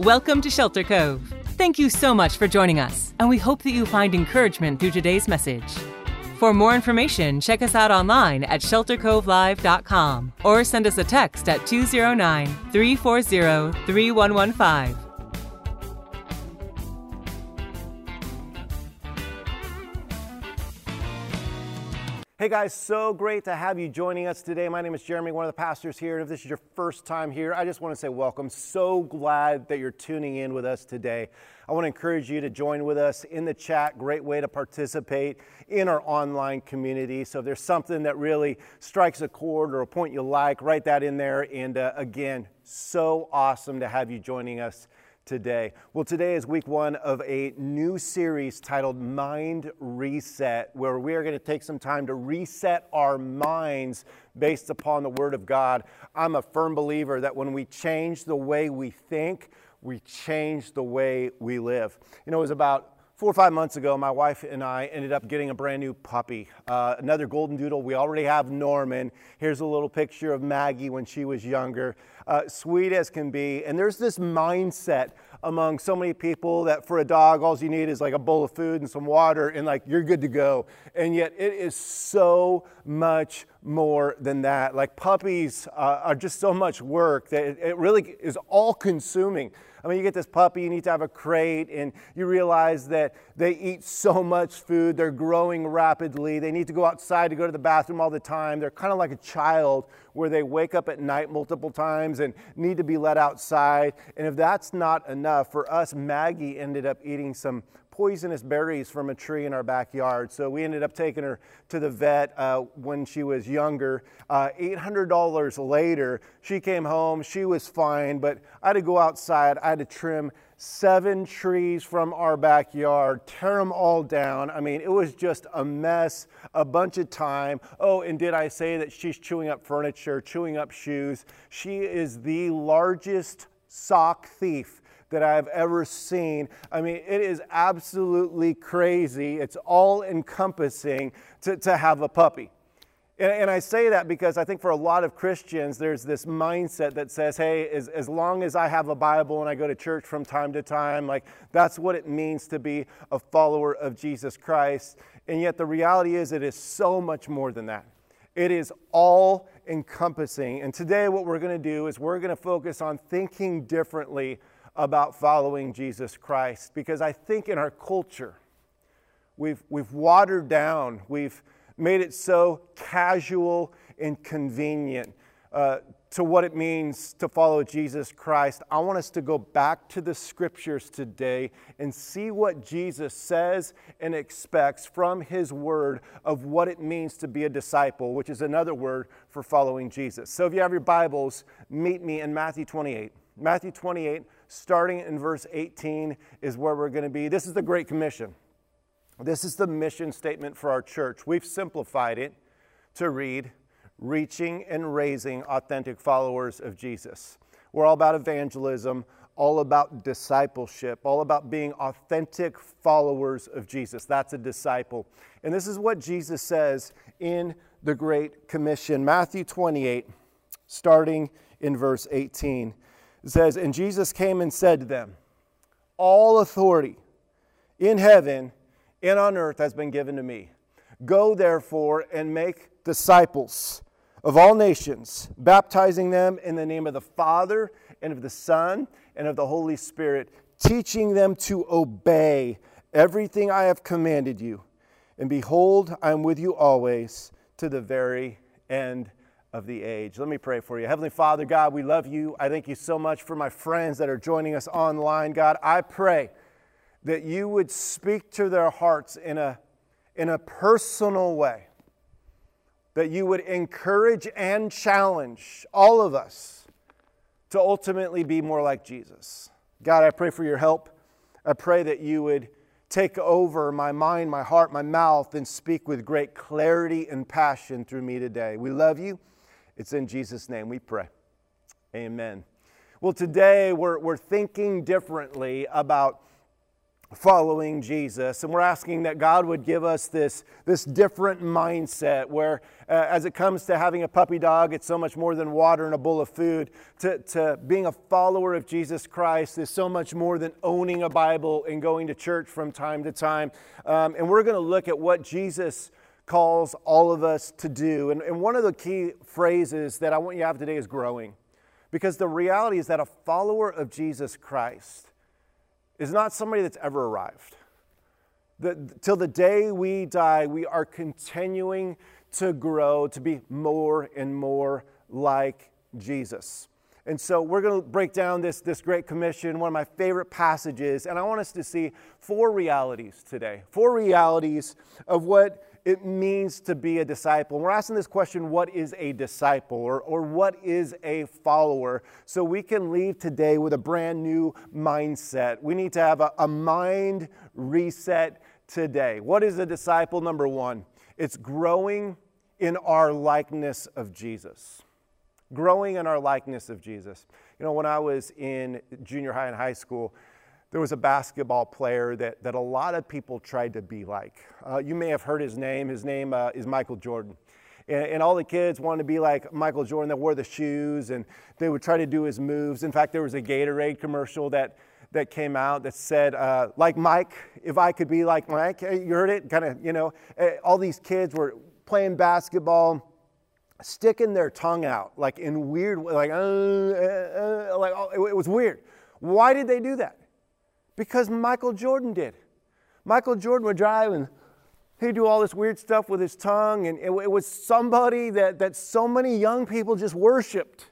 Welcome to Shelter Cove. Thank you so much for joining us, and we hope that you find encouragement through today's message. For more information, check us out online at sheltercovelive.com or send us a text at 209 340 3115. Hey guys, so great to have you joining us today. My name is Jeremy, one of the pastors here. And if this is your first time here, I just want to say welcome. So glad that you're tuning in with us today. I want to encourage you to join with us in the chat. Great way to participate in our online community. So if there's something that really strikes a chord or a point you like, write that in there. And uh, again, so awesome to have you joining us today? Well, today is week one of a new series titled Mind Reset, where we are going to take some time to reset our minds based upon the Word of God. I'm a firm believer that when we change the way we think, we change the way we live. You know, it was about four or five months ago, my wife and I ended up getting a brand new puppy, uh, another golden doodle. We already have Norman. Here's a little picture of Maggie when she was younger, uh, sweet as can be. And there's this mindset among so many people that for a dog, all you need is like a bowl of food and some water, and like you're good to go. And yet, it is so much more than that. Like puppies uh, are just so much work that it, it really is all consuming. I mean, you get this puppy, you need to have a crate, and you realize that they eat so much food, they're growing rapidly, they need to go outside to go to the bathroom all the time. They're kind of like a child where they wake up at night multiple times and need to be let outside. And if that's not enough, for us, Maggie ended up eating some poisonous berries from a tree in our backyard. So we ended up taking her to the vet uh, when she was younger. Uh, $800 later, she came home. She was fine, but I had to go outside. I had to trim seven trees from our backyard, tear them all down. I mean, it was just a mess, a bunch of time. Oh, and did I say that she's chewing up furniture, chewing up shoes? She is the largest sock thief that I've ever seen. I mean, it is absolutely crazy. It's all encompassing to, to have a puppy. And, and, I say that because I think for a lot of Christians, there's this mindset that says, hey, as, as long as I have a Bible and I go to church from time to time, like that's what it means to be a follower of Jesus Christ. And yet the reality is, it is so much more than that. It is all encompassing. And today, what we're going to do is we're going to focus on thinking differently about following Jesus Christ because I think in our culture, we've, we've watered down, we've made it so casual and convenient uh, to what it means to follow Jesus Christ. I want us to go back to the scriptures today and see what Jesus says and expects from his word of what it means to be a disciple, which is another word for following Jesus. So if you have your Bibles, meet me in Matthew 28. Matthew 28 starting in verse 18 is where we're going to be. This is the Great Commission. This is the mission statement for our church. We've simplified it to read reaching and raising authentic followers of Jesus. We're all about evangelism, all about discipleship, all about being authentic followers of Jesus. That's a disciple. And this is what Jesus says in the Great Commission Matthew 28, starting in verse 18. Says, And Jesus came and said to them, All authority in heaven and on earth has been given to me. Go therefore and make disciples of all nations, baptizing them in the name of the Father and of the Son and of the Holy Spirit, teaching them to obey everything I have commanded you. And behold, I am with you always to the very end of the age. Let me pray for you. Heavenly Father, God, we love you. I thank you so much for my friends that are joining us online. God, I pray that you would speak to their hearts in a, in a personal way, that you would encourage and challenge all of us to ultimately be more like Jesus. God, I pray for your help. I pray that you would take over my mind, my heart, my mouth, and speak with great clarity and passion through me today. We love you. It's in Jesus' name we pray. Amen. Well, today we're, we're thinking differently about following Jesus. And we're asking that God would give us this, this different mindset where, uh, as it comes to having a puppy dog, it's so much more than water and a bowl of food. To, to being a follower of Jesus Christ is so much more than owning a Bible and going to church from time to time. Um, and we're going to look at what Jesus calls all of us to do. And, and one of the key phrases that I want you to have today is growing. Because the reality is that a follower of Jesus Christ, is not somebody that's ever arrived. The, till the day we die, we are continuing to grow to be more and more like Jesus. And so we're going to break down this, this Great Commission, one of my favorite passages, and I want us to see four realities today. Four realities of what it means to be a disciple. And we're asking this question what is a disciple or, or what is a follower? So we can leave today with a brand new mindset. We need to have a, a mind reset today. What is a disciple? Number one, it's growing in our likeness of Jesus. Growing in our likeness of Jesus. You know, when I was in junior high and high school, there was a basketball player that, that a lot of people tried to be like. Uh, you may have heard his name. His name uh, is Michael Jordan. And, and, all the kids wanted to be like Michael Jordan. They wore the shoes and they would try to do his moves. In fact, there was a Gatorade commercial that, that came out that said, uh, like Mike, if I could be like Mike. You heard it? Kind of, you know, eh, all these kids were playing basketball sticking their tongue out like in weird like uh, uh, uh like oh, it, it was weird why did they do that because Michael Jordan did. Michael Jordan would drive and he'd do all this weird stuff with his tongue, and it, it was somebody that, that so many young people just worshiped.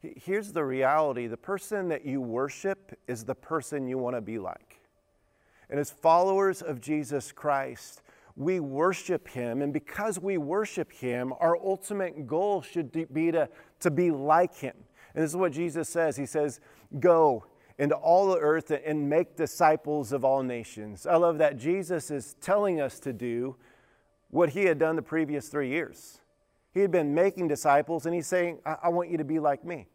Here's the reality the person that you worship is the person you want to be like. And as followers of Jesus Christ, we worship him. And because we worship him, our ultimate goal should be to, to be like him. And this is what Jesus says He says, Go into all the earth and make disciples of all nations. I love that Jesus is telling us to do what he had done the previous three years. He had been making disciples, and he's saying, I, I want you to be like me.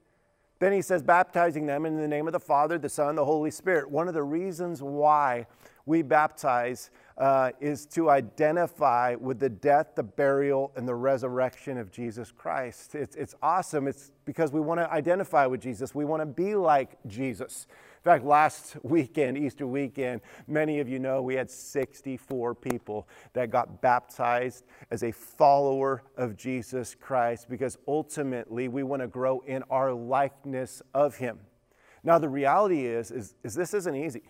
Then he says, baptizing them in the name of the Father, the Son, the Holy Spirit. One of the reasons why we baptize uh, is to identify with the death, the burial, and the resurrection of Jesus Christ. It's, it's awesome. It's because we want to identify with Jesus. We want to be like Jesus. In fact, last weekend, Easter weekend, many of you know we had 64 people that got baptized as a follower of Jesus Christ because ultimately we want to grow in our likeness of Him. Now, the reality is, is, is this isn't easy.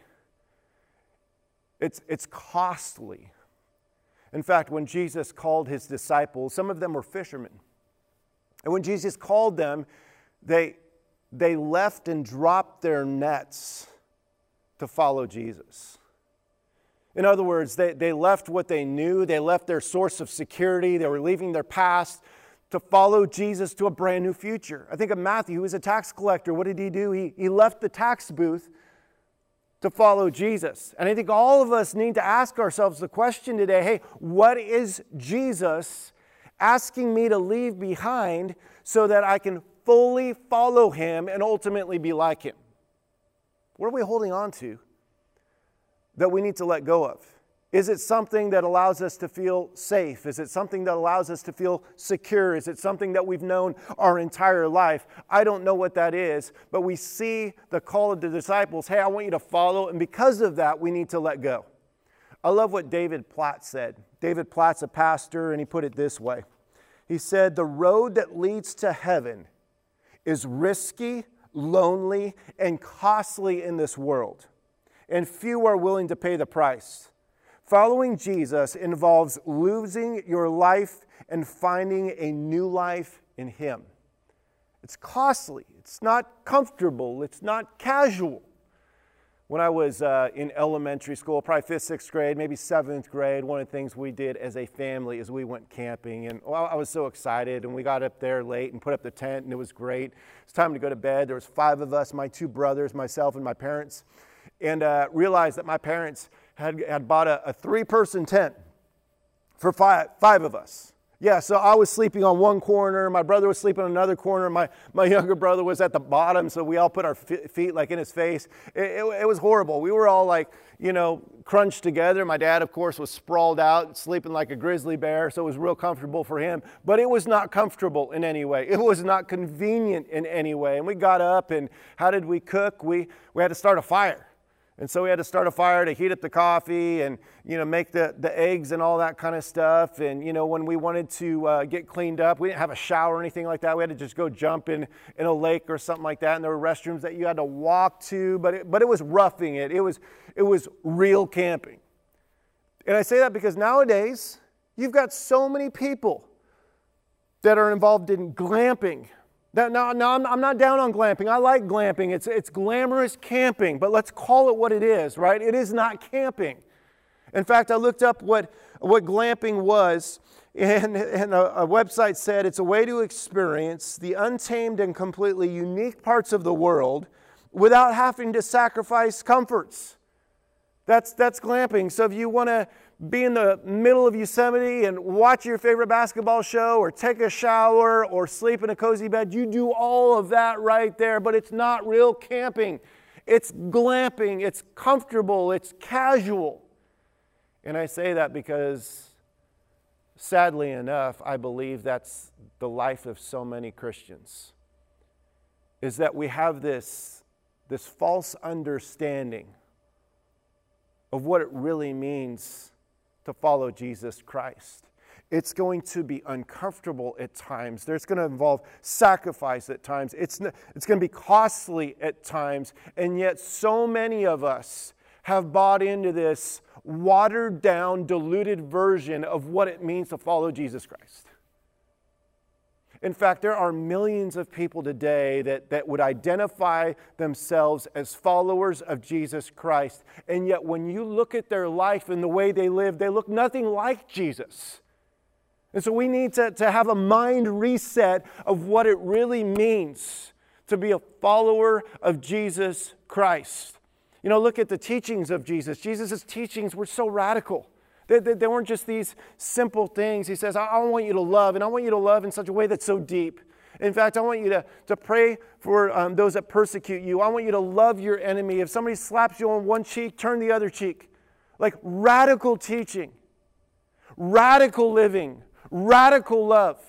It's, it's costly. In fact, when Jesus called his disciples, some of them were fishermen. And when Jesus called them, they, they left and dropped their nets to follow Jesus. In other words, they, they left what they knew, they left their source of security, they were leaving their past to follow Jesus to a brand new future. I think of Matthew, who was a tax collector. What did he do? He, he left the tax booth to follow Jesus. And I think all of us need to ask ourselves the question today hey, what is Jesus asking me to leave behind so that I can fully follow him and ultimately be like him? What are we holding on to that we need to let go of? Is it something that allows us to feel safe? Is it something that allows us to feel secure? Is it something that we've known our entire life? I don't know what that is, but we see the call of the disciples hey, I want you to follow, and because of that, we need to let go. I love what David Platt said. David Platt's a pastor, and he put it this way He said, The road that leads to heaven is risky, lonely, and costly in this world, and few are willing to pay the price. Following Jesus involves losing your life and finding a new life in Him. It's costly, it's not comfortable, it's not casual. When I was uh, in elementary school, probably fifth, sixth grade, maybe seventh grade, one of the things we did as a family is we went camping. And well, I was so excited, and we got up there late and put up the tent, and it was great. It's time to go to bed. There was five of us, my two brothers, myself, and my parents, and uh, realized that my parents had, had bought a, a three person tent for five, five of us. Yeah, so I was sleeping on one corner, my brother was sleeping on another corner, my, my younger brother was at the bottom, so we all put our feet like in his face. It, it, it, was horrible. We were all like, you know, crunched together. My dad, of course, was sprawled out, sleeping like a grizzly bear, so it was real comfortable for him. But it was not comfortable in any way. It was not convenient in any way. And we got up, and how did we cook? We, we had to start a fire. And so we had to start a fire to heat up the coffee and, you know, make the, the eggs and all that kind of stuff. And, you know, when we wanted to uh, get cleaned up, we didn't have a shower or anything like that. We had to just go jump in, in a lake or something like that. And there were restrooms that you had to walk to, but it, but it was roughing it. It was, it was real camping. And I say that because nowadays, you've got so many people that are involved in glamping now, now I'm, I'm, not down on glamping. I like glamping. It's, it's glamorous camping, but let's call it what it is, right? It is not camping. In fact, I looked up what, what glamping was, and, and a, a website said it's a way to experience the untamed and completely unique parts of the world without having to sacrifice comforts. That's, that's glamping. So if you want to be in the middle of Yosemite and watch your favorite basketball show or take a shower or sleep in a cozy bed. You do all of that right there, but it's not real camping. It's glamping, it's comfortable, it's casual. And I say that because, sadly enough, I believe that's the life of so many Christians. Is that we have this, this false understanding of what it really means to follow Jesus Christ. It's going to be uncomfortable at times. There's going to involve sacrifice at times. It's, it's going to be costly at times. And yet, so many of us have bought into this watered down, diluted version of what it means to follow Jesus Christ. In fact, there are millions of people today that, that would identify themselves as followers of Jesus Christ. And yet, when you look at their life and the way they live, they look nothing like Jesus. And so, we need to, to have a mind reset of what it really means to be a follower of Jesus Christ. You know, look at the teachings of Jesus. Jesus' teachings were so radical. They, they, they weren't just these simple things. He says, I, I want you to love, and I want you to love in such a way that's so deep. In fact, I want you to, to pray for um, those that persecute you. I want you to love your enemy. If somebody slaps you on one cheek, turn the other cheek. Like radical teaching, radical living, radical love.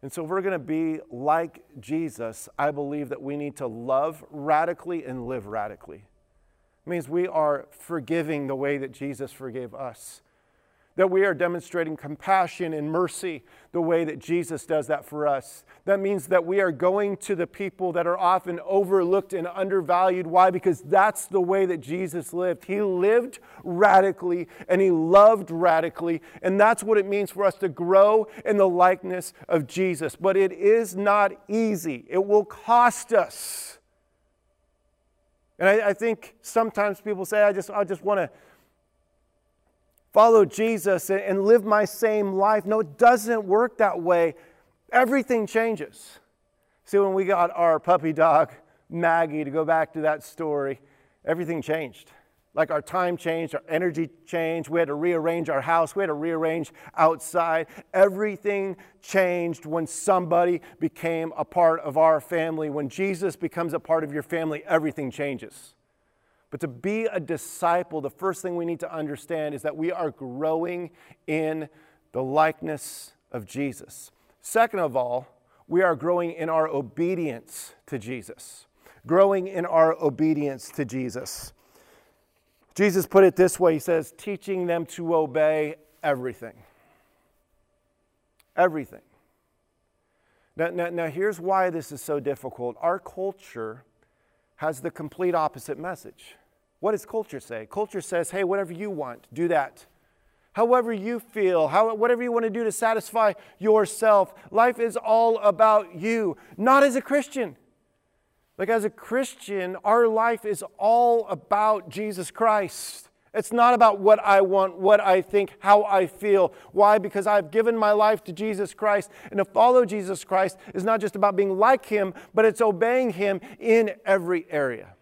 And so, if we're going to be like Jesus, I believe that we need to love radically and live radically. It means we are forgiving the way that Jesus forgave us that we are demonstrating compassion and mercy the way that Jesus does that for us. That means that we are going to the people that are often overlooked and undervalued. Why? Because that's the way that Jesus lived. He lived radically and he loved radically. And that's what it means for us to grow in the likeness of Jesus. But it is not easy, it will cost us. And I, I think sometimes people say, I just, I just want to follow Jesus and live my same life. No, it doesn't work that way. Everything changes. See, when we got our puppy dog, Maggie, to go back to that story, everything changed. Like our time changed, our energy changed. We had to rearrange our house, we had to rearrange outside. Everything changed when somebody became a part of our family. When Jesus becomes a part of your family, everything changes. But to be a disciple, the first thing we need to understand is that we are growing in the likeness of Jesus. Second of all, we are growing in our obedience to Jesus. Growing in our obedience to Jesus. Jesus put it this way He says, teaching them to obey everything. Everything. Now, now, now, here's why this is so difficult. Our culture has the complete opposite message. What does culture say? Culture says, hey, whatever you want, do that. However you feel, how, whatever you want to do to satisfy yourself. Life is all about you, not as a Christian. Like, as a Christian, our life is all about Jesus Christ. It's not about what I want, what I think, how I feel. Why? Because I've given my life to Jesus Christ. And to follow Jesus Christ is not just about being like Him, but it's obeying Him in every area.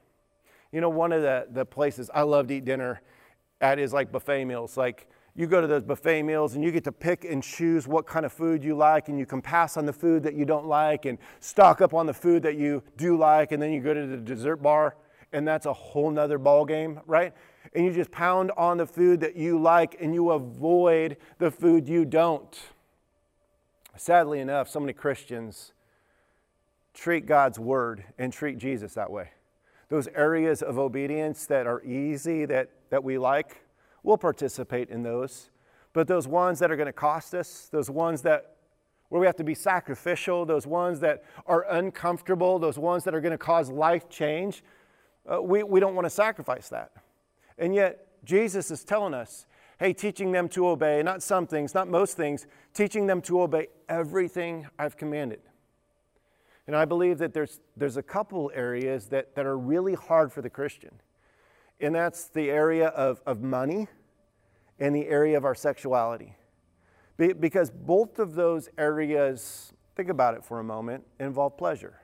You know, one of the, the places I love to eat dinner at is like buffet meals. Like, you go to those buffet meals and you get to pick and choose what kind of food you like, and you can pass on the food that you don't like and stock up on the food that you do like, and then you go to the dessert bar, and that's a whole nother ball game, right? And you just pound on the food that you like and you avoid the food you don't. Sadly enough, so many Christians treat God's word and treat Jesus that way. Those areas of obedience that are easy, that, that we like, we'll participate in those. But those ones that are going to cost us, those ones that where we have to be sacrificial, those ones that are uncomfortable, those ones that are going to cause life change, uh, we, we don't want to sacrifice that. And yet, Jesus is telling us, hey, teaching them to obey, not some things, not most things, teaching them to obey everything I've commanded. And I believe that there's, there's a couple areas that, that are really hard for the Christian and that's the area of, of money and the area of our sexuality. Be, because both of those areas, think about it for a moment, involve pleasure.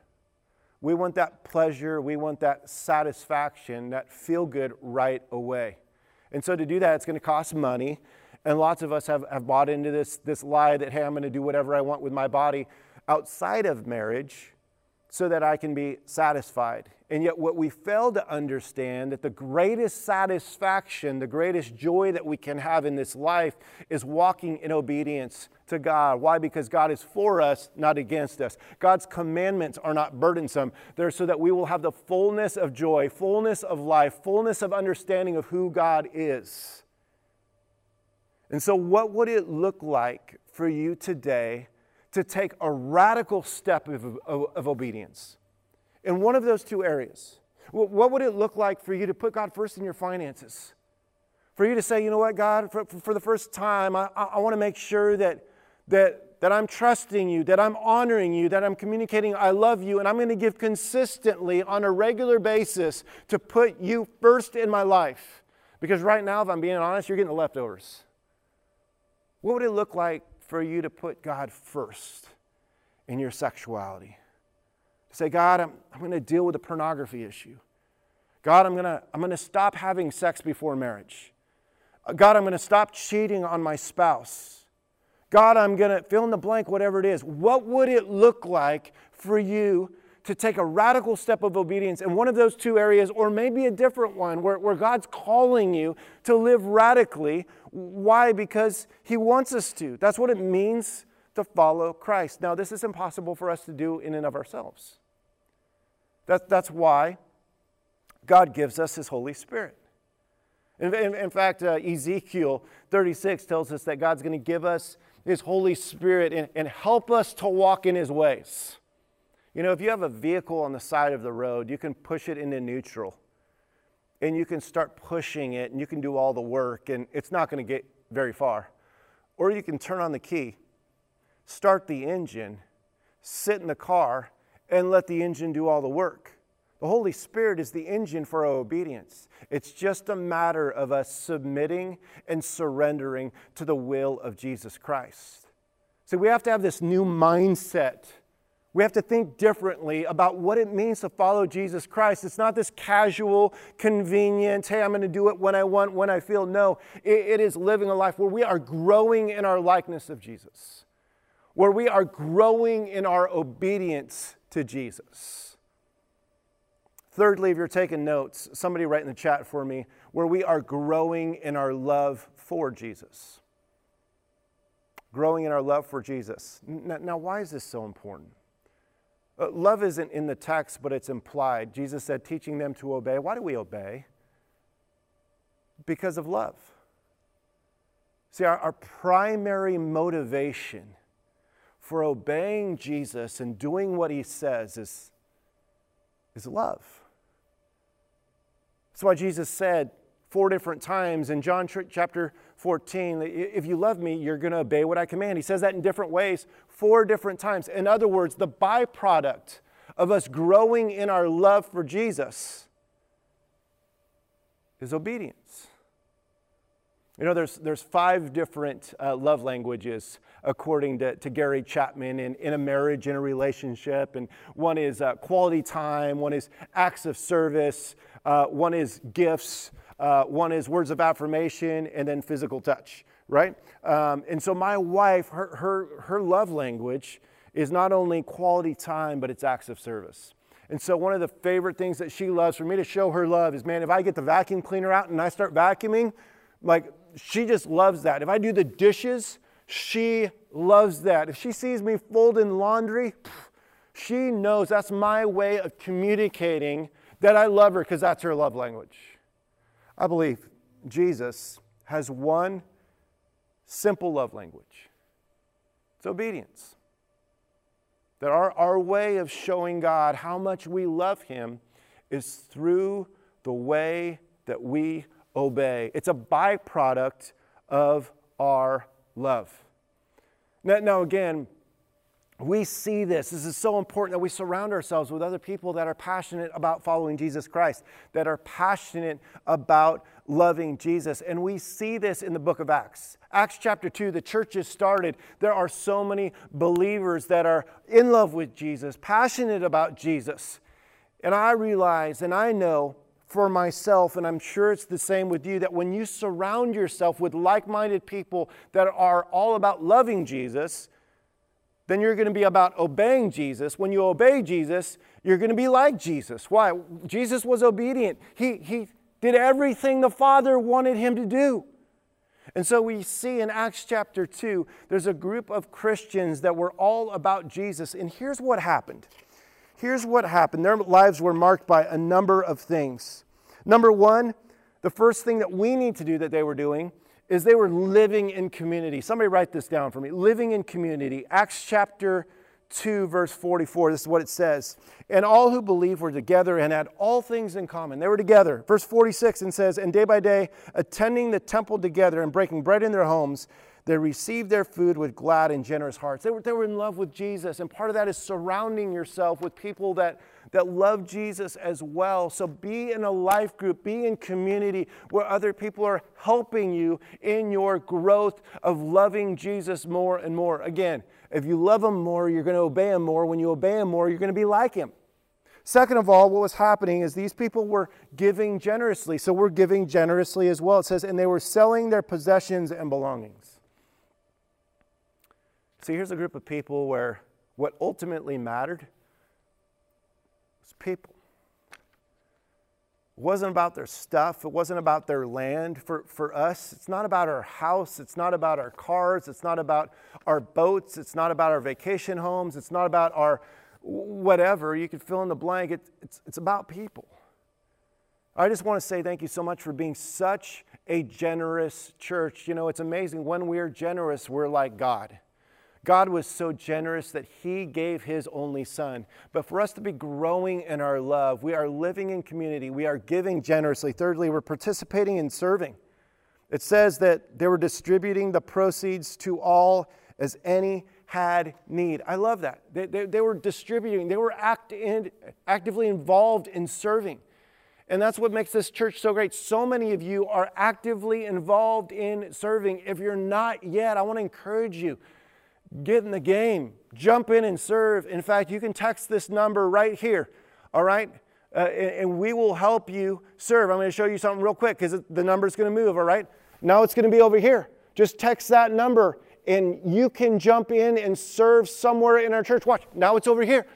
We want that pleasure, we want that satisfaction, that feel good right away. And so to do that, it's going to cost money. And lots of us have, have bought into this, this lie that, hey, I'm going to do whatever I want with my body outside of marriage so that I can be satisfied. And yet, what we fail to understand that the greatest satisfaction, the greatest joy that we can have in this life is walking in obedience to God. Why? Because God is for us, not against us. God's commandments are not burdensome. They're so that we will have the fullness of joy, fullness of life, fullness of understanding of who God is. And so, what would it look like for you today to take a radical step of, of, of obedience in one of those two areas. What would it look like for you to put God first in your finances? For you to say, you know what, God, for, for the first time, I, I want to make sure that, that, that I'm trusting you, that I'm honoring you, that I'm communicating I love you, and I'm going to give consistently on a regular basis to put you first in my life. Because right now, if I'm being honest, you're getting the leftovers. What would it look like for you to put God first in your sexuality. Say, God, I'm, I'm going to deal with the pornography issue. God, I'm going to I'm going to stop having sex before marriage. Uh, God, I'm going to stop cheating on my spouse. God, I'm going to fill in the blank, whatever it is. What would it look like for you to take a radical step of obedience in one of those two areas, or maybe a different one where, where God's calling you to live radically. Why? Because He wants us to. That's what it means to follow Christ. Now, this is impossible for us to do in and of ourselves. That, that's why God gives us His Holy Spirit. In, in, in fact, uh, Ezekiel 36 tells us that God's going to give us His Holy Spirit and, and help us to walk in His ways. You know, if you have a vehicle on the side of the road, you can push it into neutral and you can start pushing it and you can do all the work and it's not going to get very far. Or you can turn on the key, start the engine, sit in the car, and let the engine do all the work. The Holy Spirit is the engine for our obedience. It's just a matter of us submitting and surrendering to the will of Jesus Christ. So we have to have this new mindset we have to think differently about what it means to follow Jesus Christ. It's not this casual, convenient, hey, I'm going to do it when I want, when I feel. No, it, it is living a life where we are growing in our likeness of Jesus, where we are growing in our obedience to Jesus. Thirdly, if you're taking notes, somebody write in the chat for me, where we are growing in our love for Jesus. Growing in our love for Jesus. Now, now why is this so important? Uh, love isn't in the text, but it's implied. Jesus said, teaching them to obey. Why do we obey? Because of love. See, our, our primary motivation for obeying Jesus and doing what he says is, is love. That's why Jesus said four different times in John chapter 14, if you love me, you're going to obey what I command. He says that in different ways, four different times. In other words, the byproduct of us growing in our love for Jesus is obedience. You know, there's, there's five different uh, love languages according to, to Gary Chapman in, in a marriage, in a relationship. And one is uh, quality time, one is acts of service, uh, one is gifts, uh, one is words of affirmation, and then physical touch, right? Um, and so my wife, her, her, her love language is not only quality time, but it's acts of service. And so one of the favorite things that she loves for me to show her love is, man, if I get the vacuum cleaner out and I start vacuuming, like she just loves that. If I do the dishes, she loves that. If she sees me folding laundry, she knows that's my way of communicating that I love her because that's her love language. I believe Jesus has one simple love language it's obedience. That our, our way of showing God how much we love Him is through the way that we obey. It's a byproduct of our love. Now, now again, we see this. This is so important that we surround ourselves with other people that are passionate about following Jesus Christ, that are passionate about loving Jesus. And we see this in the book of Acts. Acts chapter 2, the church is started. There are so many believers that are in love with Jesus, passionate about Jesus. And I realize and I know for myself, and I'm sure it's the same with you, that when you surround yourself with like minded people that are all about loving Jesus, then you're going to be about obeying Jesus. When you obey Jesus, you're going to be like Jesus. Why? Jesus was obedient, he, he did everything the Father wanted him to do. And so we see in Acts chapter 2, there's a group of Christians that were all about Jesus. And here's what happened. Here's what happened. Their lives were marked by a number of things. Number one, the first thing that we need to do that they were doing is they were living in community. Somebody write this down for me. Living in community. Acts chapter 2, verse 44. This is what it says. And all who believed were together and had all things in common. They were together. Verse 46 and says, And day by day, attending the temple together and breaking bread in their homes, they received their food with glad and generous hearts. They were, they were in love with Jesus. And part of that is surrounding yourself with people that that love Jesus as well. So be in a life group, be in community where other people are helping you in your growth of loving Jesus more and more. Again, if you love him more, you're going to obey him more. When you obey him more, you're going to be like him. Second of all, what was happening is these people were giving generously. So we're giving generously as well. It says, and they were selling their possessions and belongings. See, here's a group of people where what ultimately mattered was people. It wasn't about their stuff. It wasn't about their land. For, for us, it's not about our house. It's not about our cars. It's not about our boats. It's not about our vacation homes. It's not about our whatever. You could fill in the blank. It, it's, it's about people. I just want to say thank you so much for being such a generous church. You know, it's amazing. When we're generous, we're like God. God was so generous that He gave His only Son. But for us to be growing in our love, we are living in community, we are giving generously. Thirdly, we're participating in serving. It says that they were distributing the proceeds to all as any had need. I love that. They, they, they were distributing, they were act in, actively involved in serving. And that's what makes this church so great. So many of you are actively involved in serving. If you're not yet, I want to encourage you Get in the game, jump in and serve. In fact, you can text this number right here, all right? Uh, and, and, we will help you serve. I'm going to show you something real quick because the number is going to move, all right? Now it's going to be over here. Just text that number and you can jump in and serve somewhere in our church. Watch, now it's over here.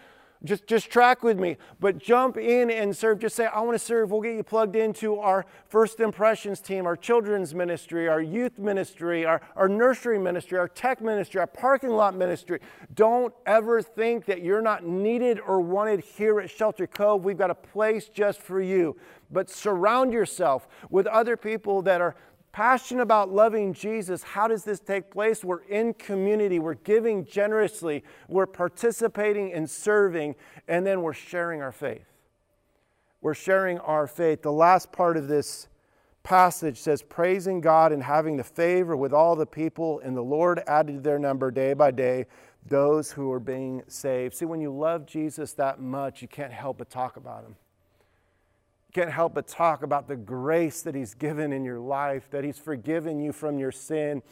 Just, just track with me, but jump in and serve. Just say, I want to serve. We'll get you plugged into our first impressions team, our children's ministry, our youth ministry, our, our nursery ministry, our tech ministry, our parking lot ministry. Don't ever think that you're not needed or wanted here at Shelter Cove. We've got a place just for you. But surround yourself with other people that are passionate about loving Jesus, how does this take place? We're in community, we're giving generously, we're participating in serving, and then we're sharing our faith. We're sharing our faith. The last part of this passage says, praising God and having the favor with all the people, and the Lord added to their number day by day those who are being saved. See, when you love Jesus that much, you can't help but talk about him can't help but talk about the grace that He's given in your life, that He's forgiven you from your sin.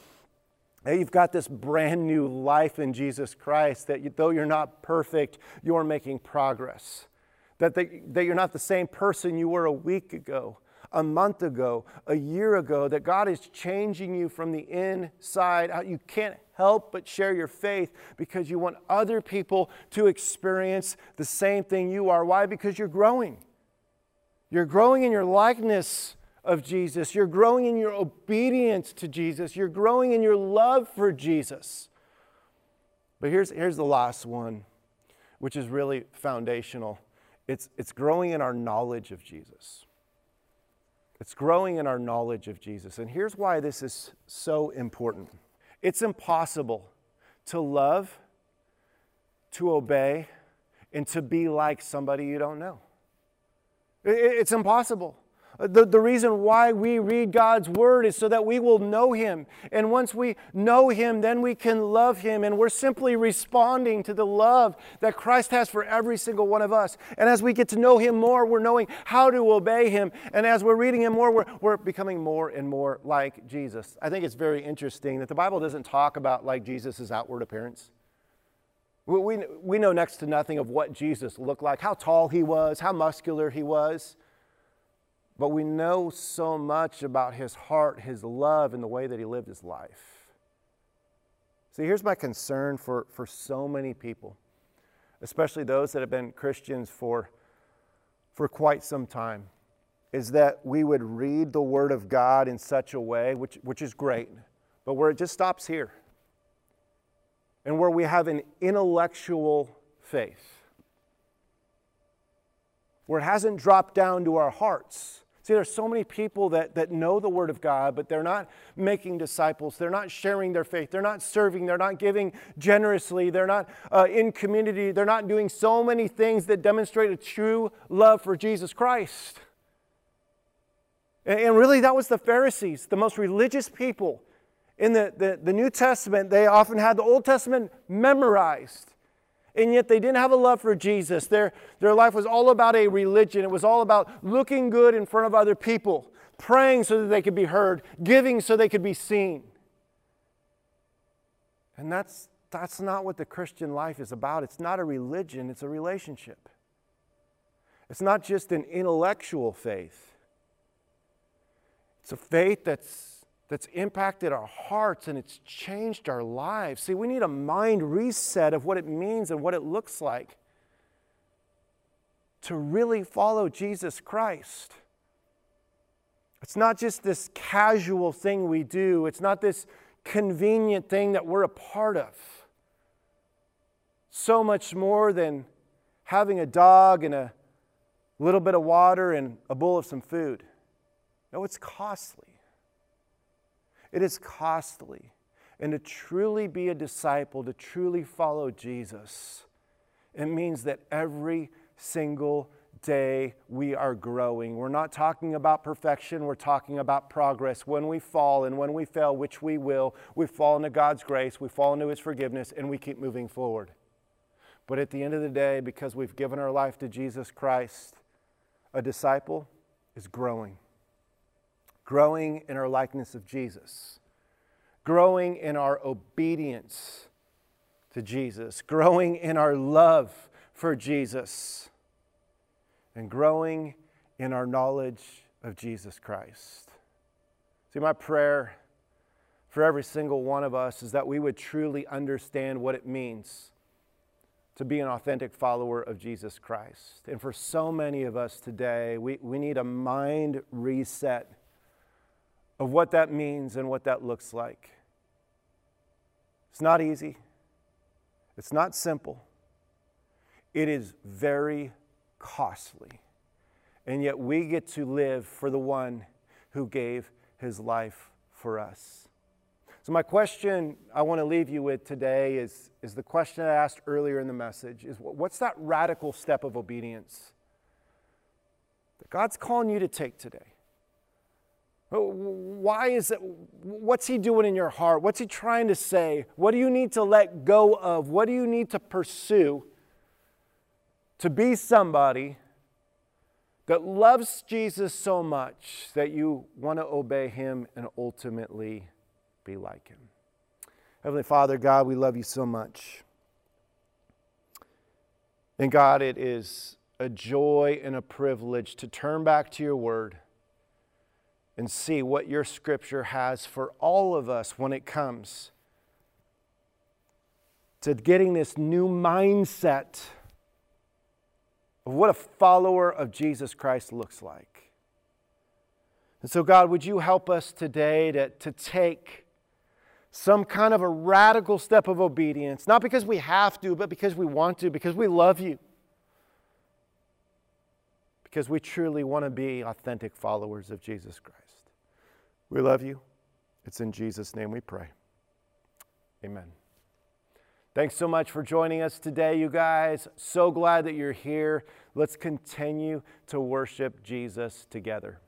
That you've got this brand new life in Jesus Christ, that you, though you're not perfect, you're making progress. That, the, that you're not the same person you were a week ago. a month ago, a year ago, that God is changing you from the inside out. You can't help but share your faith because you want other people to experience the same thing you are. Why? Because you're growing. You're growing in your likeness of Jesus. You're growing in your obedience to Jesus. You're growing in your love for Jesus. But here's, here's the last one, which is really foundational it's, it's growing in our knowledge of Jesus. It's growing in our knowledge of Jesus. And here's why this is so important it's impossible to love, to obey, and to be like somebody you don't know. It's impossible. Uh, the, the reason why we read God's word is so that we will know Him. And once we know Him, then we can love Him. And we're simply responding to the love that Christ has for every single one of us. And as we get to know Him more, we're knowing how to obey Him. And as we're reading Him more, we're, we're becoming more and more like Jesus. I think it's very interesting that the Bible doesn't talk about like Jesus' outward appearance. We, we, know next to nothing of what Jesus looked like, how tall He was, how muscular He was. But we know so much about his heart, his love, and the way that he lived his life. See, here's my concern for, for so many people, especially those that have been Christians for, for quite some time, is that we would read the Word of God in such a way, which, which is great, but where it just stops here. And where we have an intellectual faith, where it hasn't dropped down to our hearts See, there's so many people that, that know the Word of God, but they're not making disciples. They're not sharing their faith. They're not serving. They're not giving generously. They're not uh, in community. They're not doing so many things that demonstrate a true love for Jesus Christ. And, and really, that was the Pharisees, the most religious people. In the, the, the New Testament, they often had the Old Testament memorized and yet they didn't have a love for Jesus. Their, their life was all about a religion, it was all about looking good in front of other people, praying so that they could be heard, giving so they could be seen. And that's, that's not what the Christian life is about. It's not a religion, it's a relationship. It's not just an intellectual faith, it's a faith that's that's impacted our hearts and it's changed our lives. See, we need a mind reset of what it means and what it looks like to really follow Jesus Christ. It's not just this casual thing we do, it's not this convenient thing that we're a part of. So much more than having a dog and a little bit of water and a bowl of some food. No, it's costly. It is costly. And to truly be a disciple, to truly follow Jesus, it means that every single day we are growing. We're not talking about perfection, we're talking about progress. When we fall and when we fail, which we will, we fall into God's grace, we fall into His forgiveness, and we keep moving forward. But at the end of the day, because we've given our life to Jesus Christ, a disciple is growing growing in our likeness of Jesus, growing in our obedience to Jesus, growing in our love for Jesus, and growing in our knowledge of Jesus Christ. See, my prayer for every single one of us is that we would truly understand what it means to be an authentic follower of Jesus Christ. And for so many of us today, we, we need a mind reset of what that means and what that looks like. It's not easy, it's not simple, it is very costly. And yet we get to live for the one who gave his life for us. So, my question I want to leave you with today is, is the question I asked earlier in the message is what's that radical step of obedience that God's calling you to take today? Uh, why is it? What's he doing in your heart? What's he trying to say? What do you need to let go of? What do you need to pursue to be somebody that loves Jesus so much that you want to obey him and ultimately be like him? Heavenly Father, God, we love you so much. And God, it is a joy and a privilege to turn back to your word and see what your scripture has for all of us when it comes to getting this new mindset of what a follower of Jesus Christ looks like. And so, God, would you help us today to, to take some kind of a radical step of obedience, not because we have to, but because we want to, because we love you, because we truly want to be authentic followers of Jesus Christ. We love you. It's in Jesus' name we pray. Amen. Thanks so much for joining us today, you guys. So glad that you're here. Let's continue to worship Jesus together.